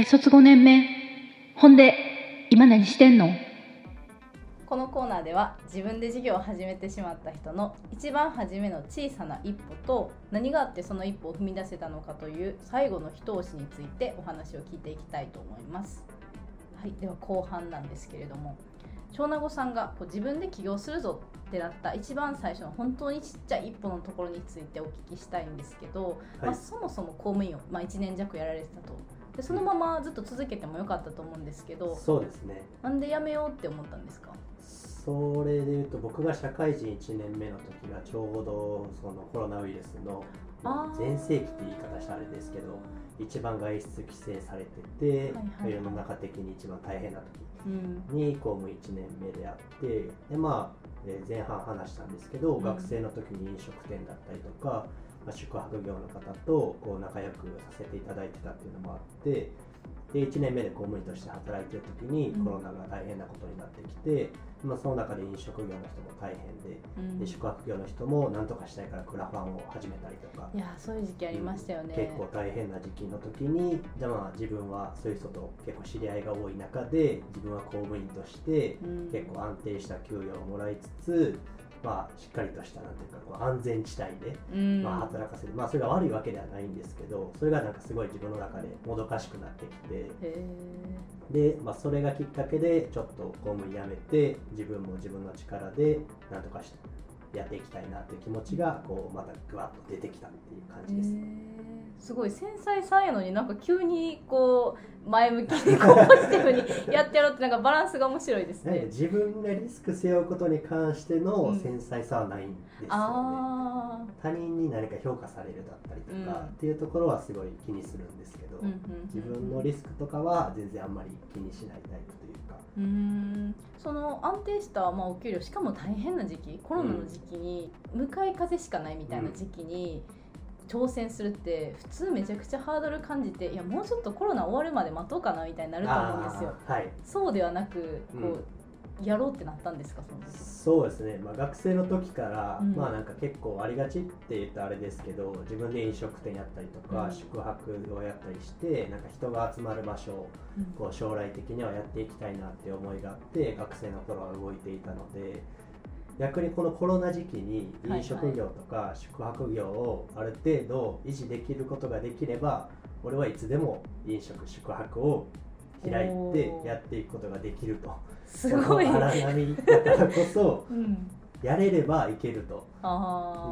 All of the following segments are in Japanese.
大卒5年目。ほんで今何してんの？このコーナーでは自分で事業を始めてしまった人の一番初めの小さな一歩と何があってその一歩を踏み出せたのかという最後の一押しについてお話を聞いていきたいと思います。はい、では後半なんですけれども長名子さんがこう自分で起業するぞってなった一番最初の本当にちっちゃい一歩のところについてお聞きしたいんですけど、まあ、そもそも公務員を、まあ、1年弱やられてたとでそのままずっと続けてもよかったと思うんですけどそうですね。なんで辞めようって思ったんですか？それでいうと僕が社会人1年目の時がちょうどそのコロナウイルスの全盛期って言い方したらあれですけど一番外出規制されてて、はいはい。世の中的に一番大変な時うん。に公務1年目であってでまあ、えー前半話したんですけど、うん。学生の時に飲食店だったりとか、まあ、宿泊業の方とこう仲良くさせていただいてたっていうのもあってで1年目で公務員として働いてる時にうん。コロナが大変なことになってきて、まあ、その中で飲食業の人も大変でうん。で宿泊業の人も何とかしたいからクラファンを始めたりとか。いやそういう時期ありましたよね、結構大変な時期の時にじゃあまあ自分はそういう人と結構知り合いが多い中で自分は公務員としてうん。結構安定した給与をもらいつつ、まあ、しっかりとしたなんていうかこう安全地帯で、うん。まあ、働かせる、まあ、それが悪いわけではないんですけどそれがなんかすごい自分の中でもどかしくなってきてへで、まあ、それがきっかけでちょっと公務員辞めて自分も自分の力でなんとかしてやっていきたいなっていう気持ちがこうまたぐわっと出てきたっていう感ーじです。すごい繊細さんやのになんか急にこう前向きにこうポジティブにやってやろうってなんかバランスが面白いですね。自分がリスク背負うことに関してうのん。繊細さはないんですよね、あ他人に何か評価されるだったりとかうん。っていうところはすごい気にするんですけど、あ、うんうんうん。自分のリスクとかは全然あんまり気にしないタイプというか。うーんその安定した、まあ、お給料しかも大変な時期コロナの時期に、向かい風しかないみたいな時期に挑戦するって普通めちゃくちゃハードル感じていやもうちょっとコロナ終わるまで待とうかなみたいになると思うんですよ。はい。そうではなくこう、やろうってなったんですかその時。そうですね、まあ、学生の時から、うん。まあなんか結構ありがちって言ったらあれですけど自分で飲食店やったりとか、うん。宿泊をやったりしてなんか人が集まる場所をこう将来的にはやっていきたいなって思いがあって学生の頃は動いていたので逆にこのコロナ時期に飲食業とか宿泊業をある程度維持できることができれば俺はいつでも飲食宿泊を開いてやっていくことができると。すごい、荒波だからこそうん、やれればいけると。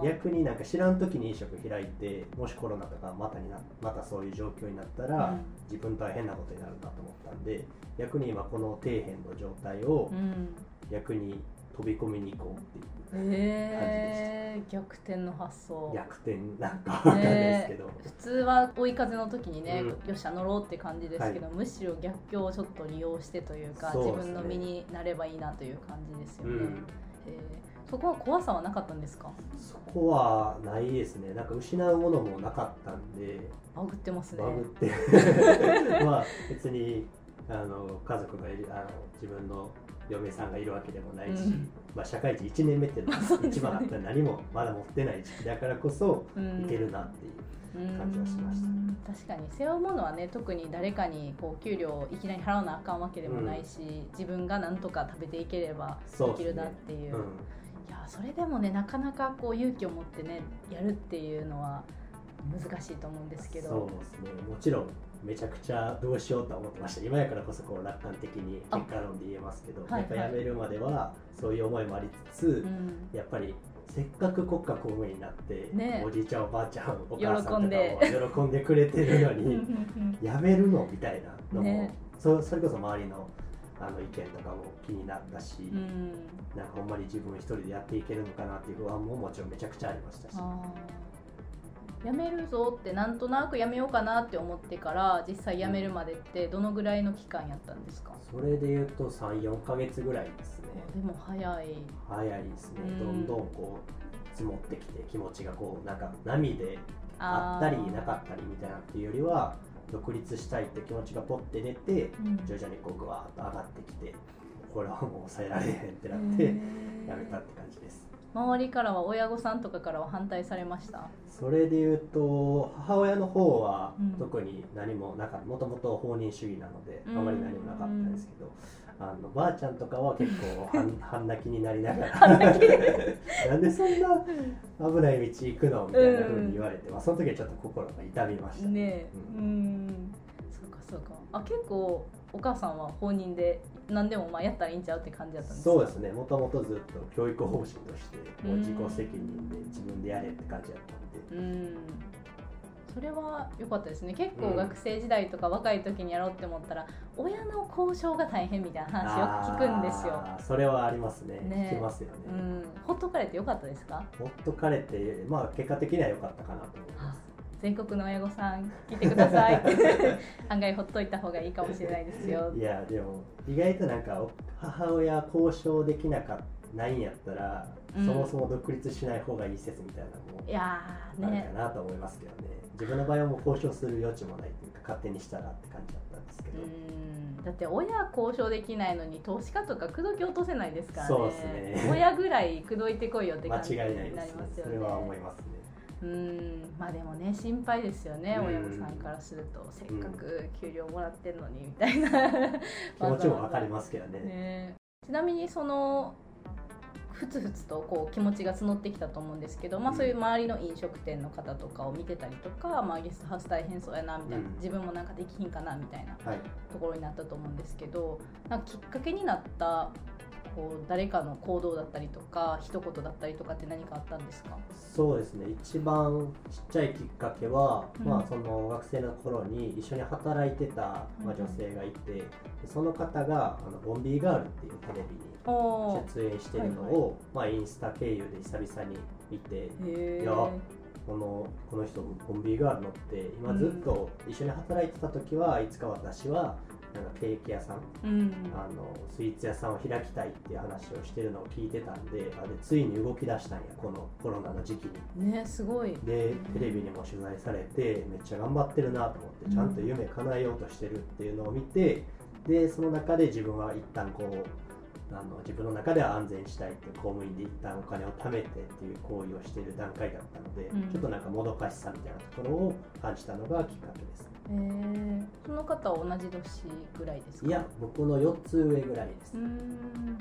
逆になんか知らん時に飲食開いてもしコロナとかまたになまたそういう状況になったら、うん。自分大変なことになるなと思ったんで逆に今この底辺の状態をうん。逆に飛び込みに行こうっていうえー、逆転の発想。逆転なんかわかんないですけど、普通は追い風の時にね、うん。よっしゃ乗ろうって感じですけど、むしろ逆境をちょっと利用してというかね。分の身になればいいなという感じですよね、うん、えー。そこは怖さはなかったんですか？そこはないですね。なんか失うものもなかったんで。バグってますね。バグって。まあ別にあの家族がいるあの自分の嫁さんがいるわけでもないし、うん。まあ、社会人1年目っていうのは 一番あったら何もまだ持ってない時期だからこそうん。いけるなっていう、感じはしました。うん。確かに背負うものはね特に誰かにこう給料をいきなり払わなあかんわけでもないし、自分がなんとか食べていければできるなっていう。うん。いやそれでもねなかなかこう勇気を持ってねやるっていうのは難しいと思うんですけど。そうですね。もちろんめちゃくちゃどうしようとは思ってました。今やからこそこう楽観的に結果論で言えますけどあやっぱはい。はい辞めるまではそういう思いもありつつ、うん。やっぱりせっかく国家公務員になって、ね。おじいちゃんおばあちゃんお母さんとかも喜んで。くれてるのに辞めるのみたいなのも、ね。そそれこそ周りのあの意見とかも気になったし、うん。うんなんかほんまに自分一人でやっていけるのかなっていう不安ももちろんめちゃくちゃありましたし。あーやめるぞってなんとなくやめようかなって思ってから実際やめるまでってどのぐらいの期間やったんですか、それで言うと34か月ぐらいですね。でも早い。早いですね、うん。どんどんこう積もってきて気持ちがこうなんか波であったりなかったりみたいなっていうよりは独立したいって気持ちがポッて出てうん。徐々にこうぐわーっと上がってきてこれはもう抑えられへんってなってやめたって感じです周りからは親御さんとかからは反対されました？それで言うと母親の方はうん。特に何もなかった。もともと放任主義なのであうん。まり何もなかったんですけど、あのばあちゃんとかは結構半半泣きになりながら なんでそんな危ない道行くのみたいな風に言われて、まあ、その時はちょっと心が痛みました。ねえ。ううん。んそうかそうか。あ結構お母さんは放任で何でもまあやったらいいんちゃうって感じだったんですか？そうですね。もともとずっと教育方針としてもう自己責任で自分でやれって感じだったんで、うん。それは良かったですね。結構うん学生時代とか若い時にやろうって思ったら、親の交渉が大変みたいな話よく聞くんですよ、それはありますね。ね。聞きますよね、うん、ほっとかれてよかったですか？ほっとかれてまあ結果的には良かったかなと思います全国の親御さん聞いてください。案外ほっといた方がいいかもしれないですよ。いやでも意外となんかお母親交渉できなかないんやったら、うん。そもそも独立しない方がいい説みたいなのもいやーあるねかなと思いますけどね。自分の場合はもう交渉する余地もないというか勝手にしたらって感じだったんですけど、うん。だって親交渉できないのに投資家とか口説き落とせないですからねそうですね親ぐらい口説いてこいよって間感じに違いないですなりますよねそれは思いますねうん。まあでもね心配ですよね、うん。親御さんからすると。せっかく給料もらってんのにみたいな。気持ちもわかりますけどね。ね。ちなみにそのふつふつとこう気持ちが募ってきたと思うんですけど、まあ、うん。そういう周りの飲食店の方とかを見てたりとか、まあ、ゲストハウス大変そうやなみたいな、うん。自分もなんかできひんかなみたいなはい。ところになったと思うんですけどなんかきっかけになったこう誰かの行動だったりとか一言だったりとかって何かあったんですか？そうですね。一番ちっちゃいきっかけは、うん。まあ、その学生の頃に一緒に働いてた、まあ、女性がいて、でその方があのボンビーガールっていうテレビに出演してるのを、まあ、インスタ経由で久々に見ていやこのこの人ボンビーガールのって今ずっと一緒に働いてた時はいつか私はなんかケーキ屋さんうん。あのスイーツ屋さんを開きたいっていう話をしてるのを聞いてたんであでついに動き出したんやこのコロナの時期に。ねすごい。でテレビにも取材されてめっちゃ頑張ってるなと思ってちゃんと夢叶えようとしてるっていうのを見てでその中で自分は一旦こうあの自分の中では安全にしたいって公務員で一旦お金を貯めてっていう行為をしている段階だったので、うん。ちょっとなんかもどかしさみたいなところを感じたのがきっかけです。へー。その方は同じ年ぐらいですか？いや僕の4つ上ぐらいです。うーん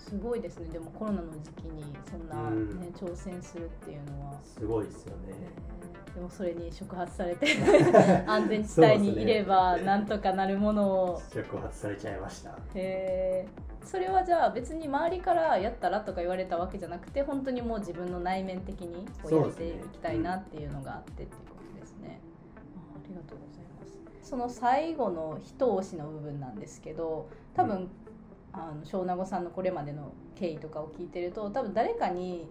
すごいですね。でもコロナの時期にそんな、ねうん。挑戦するっていうのは、すごいですよね。えーでもそれに触発されて 安全地帯にいればなんとかなるものを。触発されちゃいました。へー。それはじゃあ別に周りからやったらとか言われたわけじゃなくて本当にもう自分の内面的にこうやっていきたいなっていうのがあってっていうことですね。あありがとうございます。その最後の一押しの部分なんですけど多分、うんあの小名子さんのこれまでの経緯とかを聞いてると多分誰かに、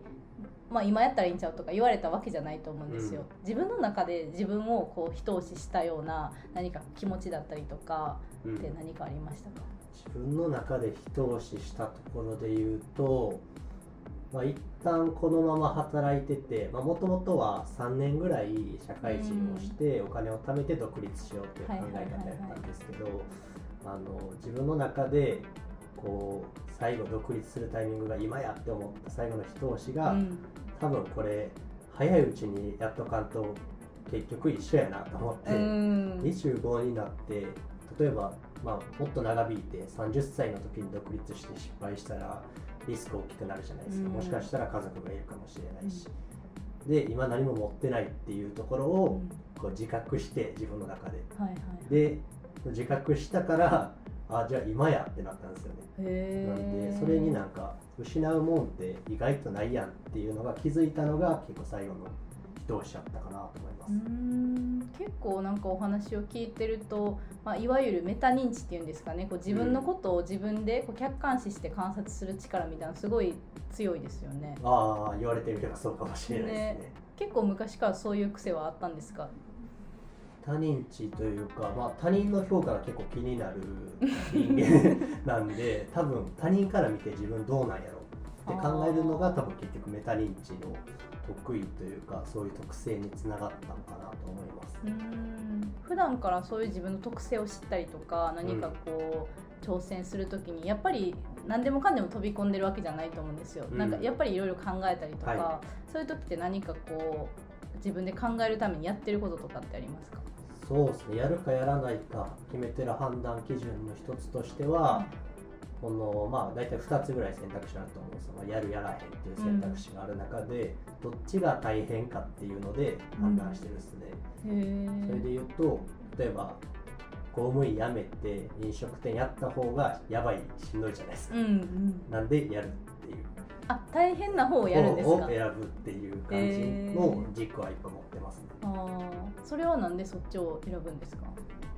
まあ、今やったらいいんちゃうとか言われたわけじゃないと思うんですよ。うん。自分の中で自分をこう一押ししたような何か気持ちだったりとかうん。って何かありましたか、自分の中で一押ししたところで言うと、まあ、一旦このまま働いててもともとは3年ぐらい社会人をしてお金を貯めて独立しようっていう考え方やったんですけどあの自分の中でこう最後独立するタイミングが今やって思った最後の一押しが、うん。多分これ早いうちにやっとかんと結局一緒やなと思って。うん。25になって例えば、まあ、もっと長引いて30歳の時に独立して失敗したらリスク大きくなるじゃないですか、うん。もしかしたら家族がいるかもしれないし、で今何も持ってないっていうところをこう自覚して自分の中で。はいはい。で自覚したからあじゃあ今やってなったんですよね。へなんーでそれになんか失うもんって意外とないやんっていうのが気づいたのが結構最後の一押しだったかなと思います。結構なんかお話を聞いてると、まあ、いわゆるメタ認知っていうんですかね。こう自分のことを自分でこう客観視して観察する力みたいなのすごい強いですよね。ああ言われてみればそうかもしれないですね。ね。結構昔からそういう癖はあったんですか？他人値というか、まあ、他人の評価が結構気になる人間 なんで多分他人から見て自分どうなんやろって考えるのが多分結局メタ認知の得意というかそういう特性につながったのかなと思います。ん。普段からそういう自分の特性を知ったりとか何かこう、挑戦する時にやっぱり何でもかんでも飛び込んでるわけじゃないと思うんですよ、うん。なんかやっぱりいろいろ考えたりとか、はそういう時って何かこう自分で考えるためにやってることとかってありますか？そうですね。やるかやらないか決めてる判断基準の一つとしては、このまあ大体2つぐらい選択肢あると思うんですよ、まあやるやらへんっていう選択肢がある中で、どっちが大変かっていうので判断してるですね、へそれで言うと例えば公務員辞めて飲食店やった方がやばいしんどいじゃないですか、うんうん。なんでやるあ大変な方をやるんですか？選ぶっていう感じの軸は一個持ってますね、あー。それはなんでそっちを選ぶんですか？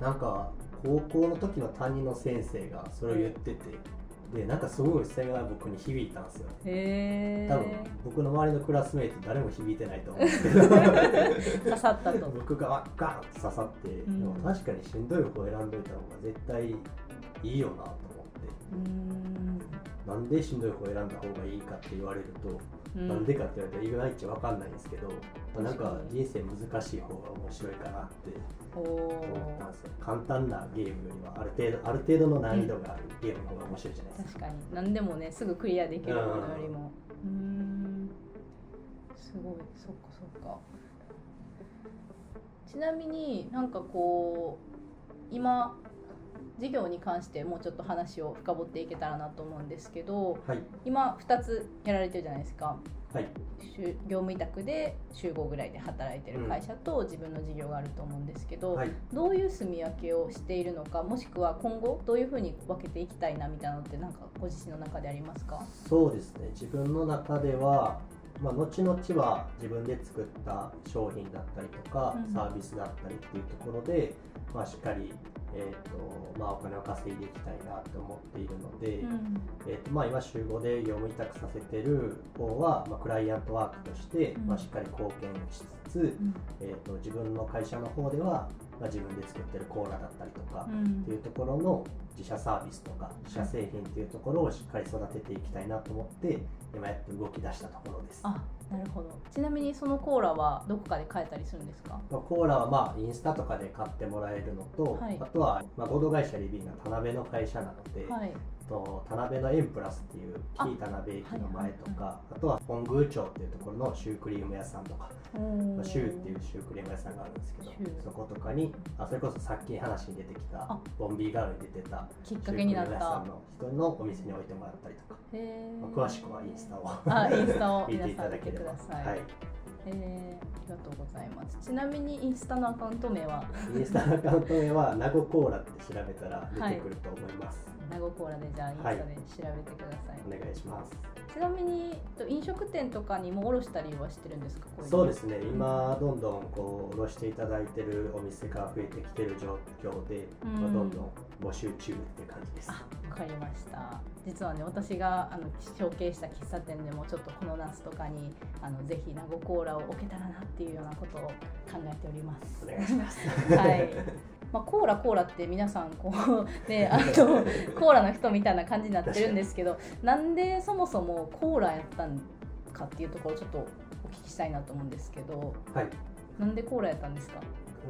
なんか高校の時の担任の先生がそれを言っててでなんかすごいそれが僕に響いたんですよ。へえ多分僕の周りのクラスメイト誰も響いてないと思うんですけど。刺さったと。僕がガンと刺さって、ん。でも確かにしんどい方を選んどいた方が絶対いいよなと思って。うーんなんでしんどい方を選んだ方がいいかって言われると、うん。なんでかって言われたら意外っちゃ分かんないんですけど、まあなんか人生難しい方が面白いかなってお思っーたんですよ。簡単なゲームよりはある程度ある程度の難易度があるゲームの方が面白いじゃないですか、確かに。何でもねすぐクリアできるものよりも。うーん。すごい。そっかそっか。ちなみになんかこう今事業に関してもうちょっと話を深掘っていけたらなと思うんですけどはい。今2つやられてるじゃないですか。はい。週業務委託で週5ぐらいで働いてる会社と自分の事業があると思うんですけど、はい。どういう住み分けをしているのかもしくは今後どういうふうに分けていきたいなみたいなのってなんかご自身の中でありますか？そうですね。自分の中では、まあ、後々は自分で作った商品だったりとか、うん。サービスだったりっていうところで、まあ、しっかり、えーとまあ、お金を稼いでいきたいなと思っているので、うん。えーとまあ、今週5で業務委託させてる方は、まあ、クライアントワークとして、うん。まあ、しっかり貢献しつつ、うん。えー、と自分の会社の方では、まあ、自分で作ってるコーラだったりとか、うん。っていうところの自社サービスとか自社製品っていうところをしっかり育てていきたいなと思って今やって動き出したところです。あなるほど。ちなみにそのコーラはどこかで買えたりするんですか？まあコーラはまあインスタとかで買ってもらえるのと、はい。あとはまあ合同会社リビンが田辺の会社なので、はいと田辺のエンプラスっていうあ紀伊田辺駅の前とか、はあとは本宮町っていうところのシュークリーム屋さんとか、まあ、シューっていうシュークリーム屋さんがあるんですけどそことかにあそれこそさっき話に出てきたあ。ボンビーガールに出てたシュークリーム屋さたんの人のお店に置いてもらったりとか、へまあー詳しくはインスタを 見てい。ただければ。はい、えーがとうございます。ちなみにインスタのアカウント名は？インスタのアカウント名はナゴコーラって調べたら出てくると思います、名護コーラでじゃあインスタで調べてください、お願いします。ちなみにと飲食店とかにも卸したりはしてるんですか？そうですね。今どんどんこう卸していただいてるお店が増えてきてる状況で、うん。まあ、どんどん募集中って感じです。あわかりました。実はね私があの紹介した喫茶店でもちょっとこの夏とかにあのぜひ名護コーラを置けたらなっていうようなことを考えております。お願いします。はい。まあ、コーラコーラって皆さんこう ねあのコーラの人みたいな感じになってるんですけどなんでそもそもコーラやったんかっていうところをちょっとお聞きしたいなと思うんですけどはい。なんでコーラやったんですか？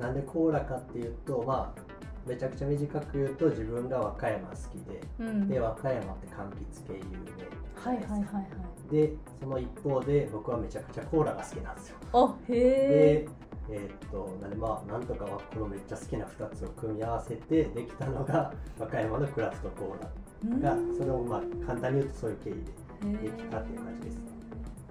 なんでコーラかっていうとまあめちゃくちゃ短く言うと自分が和歌山好きでうん。で和歌山って柑橘系有名はいはいはいはいでその一方で僕はめちゃくちゃコーラが好きなんですよ。あへえでえーっとなんでまあなんとかはこのめっちゃ好きな2つを組み合わせてできたのが和歌山のクラフトコーラがそれをまあ簡単に言うとそういう経緯でできたっていう感じです。ね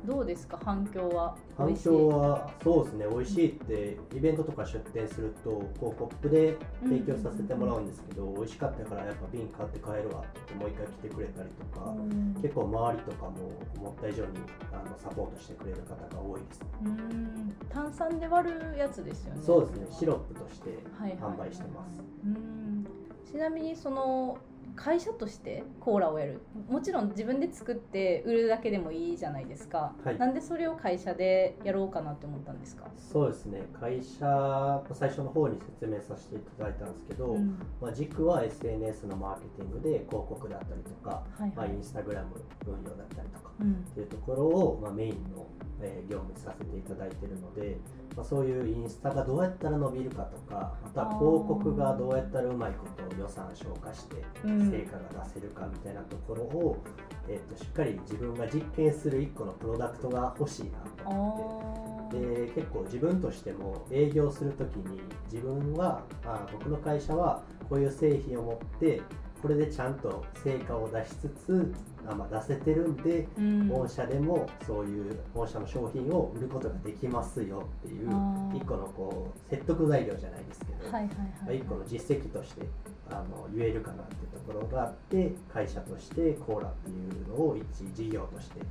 どうですか？反響は？反響はそうですね。美味しいってイベントとか出店するとこうコップで提供させてもらうんですけど、美味しかったからやっぱ瓶買って帰るわって言ってもう一回来てくれたりとか、うん。結構周りとかも思った以上にあのサポートしてくれる方が多いです、うん。炭酸で割るやつですよね。そうですね。シロップとしてはいはいはい販売してます、うん。ちなみにその会社としてコーラをやる。もちろん自分で作って売るだけでもいいじゃないですか、はい。なんでそれを会社でやろうかなって思ったんですか、そうですね。会社の最初の方に説明させていただいたんですけど、うん。まあ、軸は SNS のマーケティングで広告だったりとか、まあ、はい。はいインスタグラム運用だったりとかうん。っていうところを、まあ、メインの、えー業務にさせていただいているので、まあ、そういうインスタがどうやったら伸びるかとかまたは広告がどうやったらうまいことを予算消化してうん。成果が出せるかみたいなところを、えっとしっかり自分が実験する一個のプロダクトが欲しいなと思って。で結構自分としても営業する時に自分はあ僕の会社はこういう製品を持ってこれでちゃんと成果を出しつつあ、まあ、出せてるんでうん。御社でもそういう御社の商品を売ることができますよっていう一個のこう説得材料じゃないですけど、はいはいまあはい一個の実績としてあの言えるかなっていうところがあって会社としてコーラっていうのを一事業として、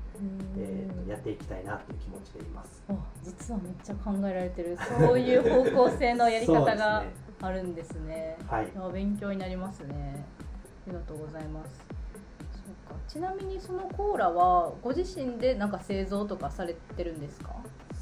えーとやっていきたいなっていう気持ちでいます。あ実はめっちゃ考えられてる。そういう方向性のやり方があるんですね。はい。勉強になりますね。ありがとうございますちなみにそのコーラはご自身でなんか製造とかされてるんですか？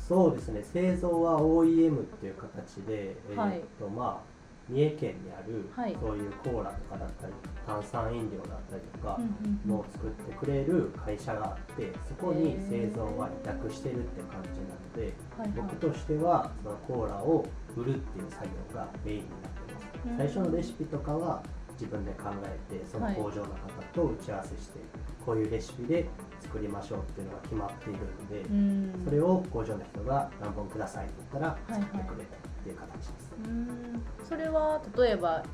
そうですね製造は OEM っていう形で、はい。えーっとまあ三重県にある、はい。そういうコーラとかだったり炭酸飲料だったりとかのを作ってくれる会社があってそこに製造は委託してるって感じなので僕としてはそのコーラを売るっていう作業がメインになってます。うん。最初のレシピとかは自分で考えてそのはい。工場の方と打ち合わせして、こういうレシピで作りましょうっていうのが決まっているので、うん。それを工場の人が何本くださいって言ったらはいはい。作ってくれたっていう形です、うん。それは例えば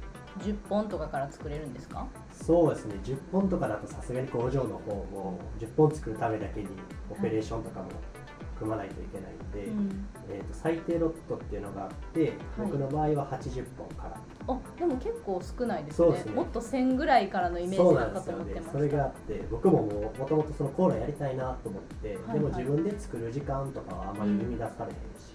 10本とかから作れるんですか？そうですね。10本とかだとさすがに工場の方も10本作るためだけにオペレーションとかも組まないといけないんで、うん。えー、と最低ロットっていうのがあって、僕の場合は80本から。あでも結構少ないですね。ね。もっと1000ぐらいからのイメージだったと思ってました。ね。それがあって僕もももともとそのコーラやりたいなと思って、はい。でも自分で作る時間とかはあまり生み出されへんし、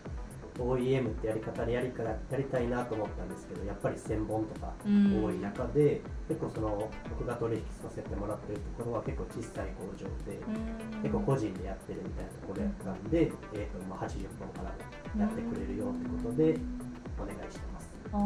OEM ってやり方でやりからやりたいなと思ったんですけどやっぱり1000本とかうん。多い中で、結構その僕が取引させてもらってるところは結構小さい工場で、うん。結構個人でやってるみたいなところやったんで、えーとまあ、80本からやってくれるよってことでお願いしてます。あ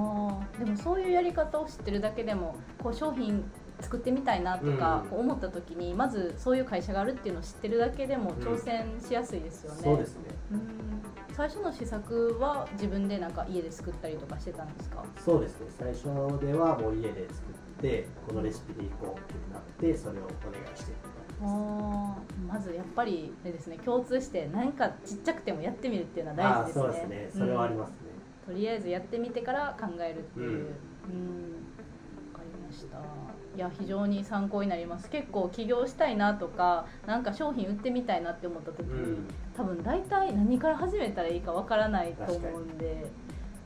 ー。でもそういうやり方を知ってるだけでもこう商品作ってみたいなとか思った時にまずそういう会社があるっていうのを知ってるだけでも挑戦しやすいですよね。そうですね。うん最初の試作は自分でなんか家で作ったりとかしてたんですか？そうですね。最初ではもう家で作ってこのレシピでいこうってなってそれをお願いしてるあーまずやっぱりですね。共通して何かちっちゃくてもやってみるっていうのは大事ですね。そうですね。それはありますね、とりあえずやってみてから考えるっていう、ううんん、わかりましたいや非常に参考になります。結構起業したいなとかなんか商品売ってみたいなって思った時に、うん。多分大体何から始めたらいいかわからないと思うんで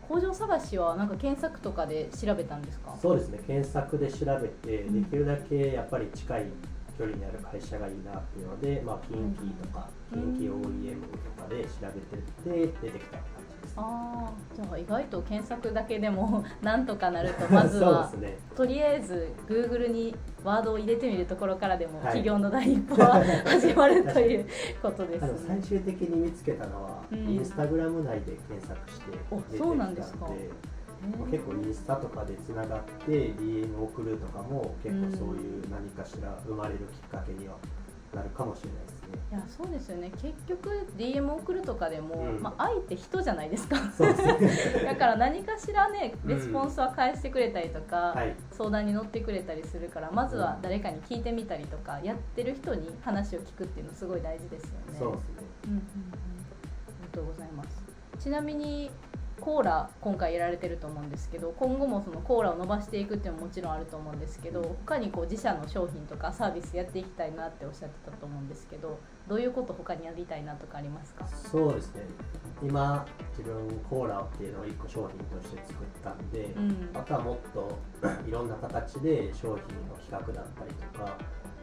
工場探しはなんか検索とかで調べたんですか？そうですね。検索で調べてうん。できるだけやっぱり近い距離にある会社がいいなっていうので、まあ、近畿とかうん。近畿 OEM とかで調べてって出てきたああじゃあ意外と検索だけでも なんとかなると まずはね。とりあえず Google にワードを入れてみるところからでもはい。起業の第一歩は 始まるということですあの最ね。終的に見つけたのは、うん。インスタグラム内で検索してお出てきたそうなんで結構インスタとかでつながって DM 送るとかも結構そういう何かしら生まれるきっかけにはなるかもしれないですね。いやそうですよね結局 DM 送るとかでも、うんまあ、相手人じゃないですか。だから何かしらねうんレスポンスは返してくれたりとか、はい。相談に乗ってくれたりするからまずは誰かに聞いてみたりとかやってる人に話を聞くっていうのすごい大事ですよね。そうですね。うんうんうんありがとうございますちなみにコーラ今回やられてると思うんですけど今後もそのコーラを伸ばしていくっていうのももちろんあると思うんですけど他にこう自社の商品とかサービスやっていきたいなっておっしゃってたと思うんですけどどういうこと他にやりたいなとかありますか？そうですね。今自分コーラっていうのを一個商品として作ったんで、うん。あとはもっと いろんな形で商品の企画だったりとか、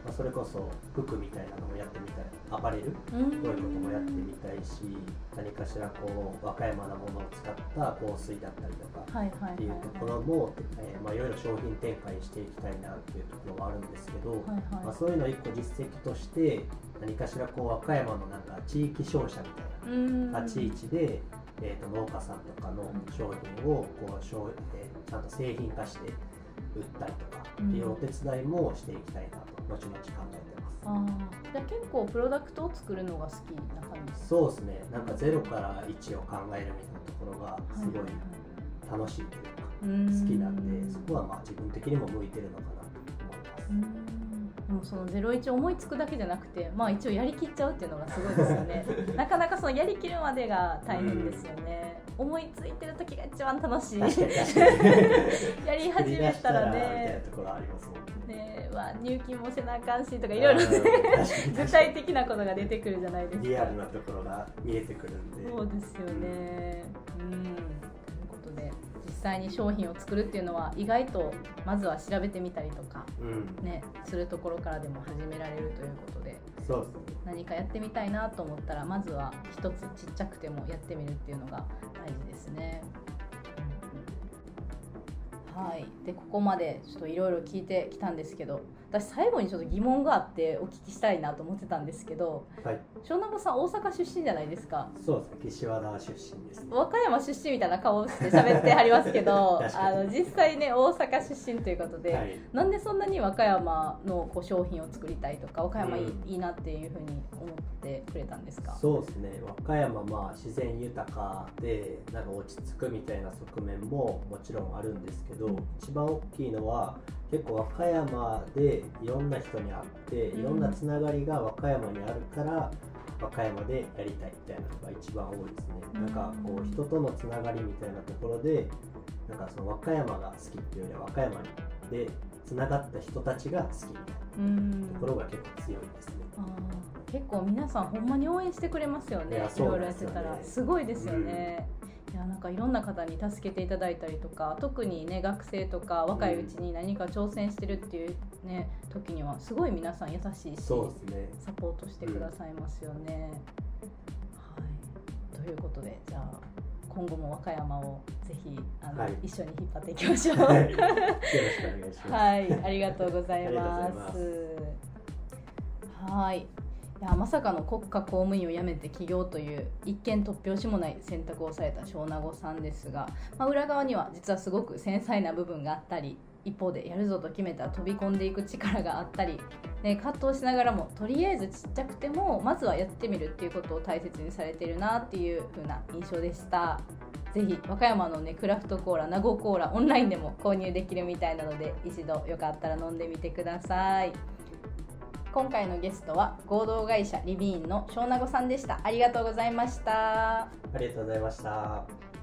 まあ、それこそ服みたいなのもやってみたい。アパレルうん。こういうこともやってみたいし何かしらこう和歌山のものを使った香水だったりとかっていうところも、えーまあ、いろいろ商品展開していきたいなっていうところはあるんですけど、はいはい。まあ、そういうのを一個実績として何かしらこう和歌山のなんか地域商社みたいうん。な立ち位置で、えー、と農家さんとかの商品をこう商、えーちゃんと製品化して売ったりとかっていうお手伝いもしていきたいなと後々考えてます。じゃあ結構プロダクトを作るのが好きな感じそうですね。なんかゼロから1を考えるみたいなところがすごい楽しいというか好きなんでそこはまあ自分的にも向いてるのかなと思います。もそのゼロ一思いつくだけじゃなくてまあ一応やりきっちゃうっていうのがすごいですよね なかなかそのやりきるまでが大変ですよね、思いついてる時が一番楽しい やり始めたらねね。ねまあ、入金もせなあかんしとかいろいろ具体的なことが出てくるじゃないですかリアルなところが見えてくるんで。そうですよね。うん。際に商品を作るっていうのは意外とまずは調べてみたりとかうん、ねするところからでも始められるということで。何かやってみたいなと思ったらまずは一つちっちゃくてもやってみるっていうのが大事ですね。はい、でここまでちょっといろいろ聞いてきたんですけど私最後にちょっと疑問があってお聞きしたいなと思ってたんですけどはい、湘南さん大阪出身じゃないですか？そうですね。岸和田出身です、ね。和歌山出身みたいな顔して喋ってはりますけど あの実際ね大阪出身ということで、はい。なんでそんなに和歌山のこう商品を作りたいとか和歌山いい,、うんいいなっていうふうに思ってくれたんですか？そうですね。和歌山まあ自然豊かでなんか落ち着くみたいな側面ももちろんあるんですけど、一番大きいのは結構和歌山でいろんな人に会っていろんなつながりが和歌山にあるから。和歌山でやりたいみたいなのが一番多いですね。うん。なんかこう人とのつながりみたいなところで、なんかその和歌山が好きっていうよりは和歌山でつながった人たちが好きみたいなうん。ところが結構強いですね。結構皆さんほんまに応援してくれますよね。いやいろろやってたら。すごいですよね、いやなんかいろんな方に助けていただいたりとか特にね学生とか若いうちに何か挑戦してるっていうね時にはすごい皆さん優しいしね。サポートしてくださいますよね。はい、ということでじゃあ今後も和歌山をぜひあの、はい一緒に引っ張っていきましょう。はい、よろしくお願いします。はい、ありがとうございありがとうま。ございはい。いやまさかの国家公務員を辞めて起業という一見突拍子もない選択をされた庄名子さんですが、まあ、裏側には実はすごく繊細な部分があったり一方でやるぞと決めた飛び込んでいく力があったり、ね、葛藤しながらもとりあえずちっちゃくてもまずはやってみるっていうことを大切にされてるなっていう風な印象でした。ぜひ和歌山のねクラフトコーラ名護コーラオンラインでも購入できるみたいなので一度よかったら飲んでみてください今回のゲストは合同会社リビーンの庄名子さんでしたありがとうございましたありがとうございました。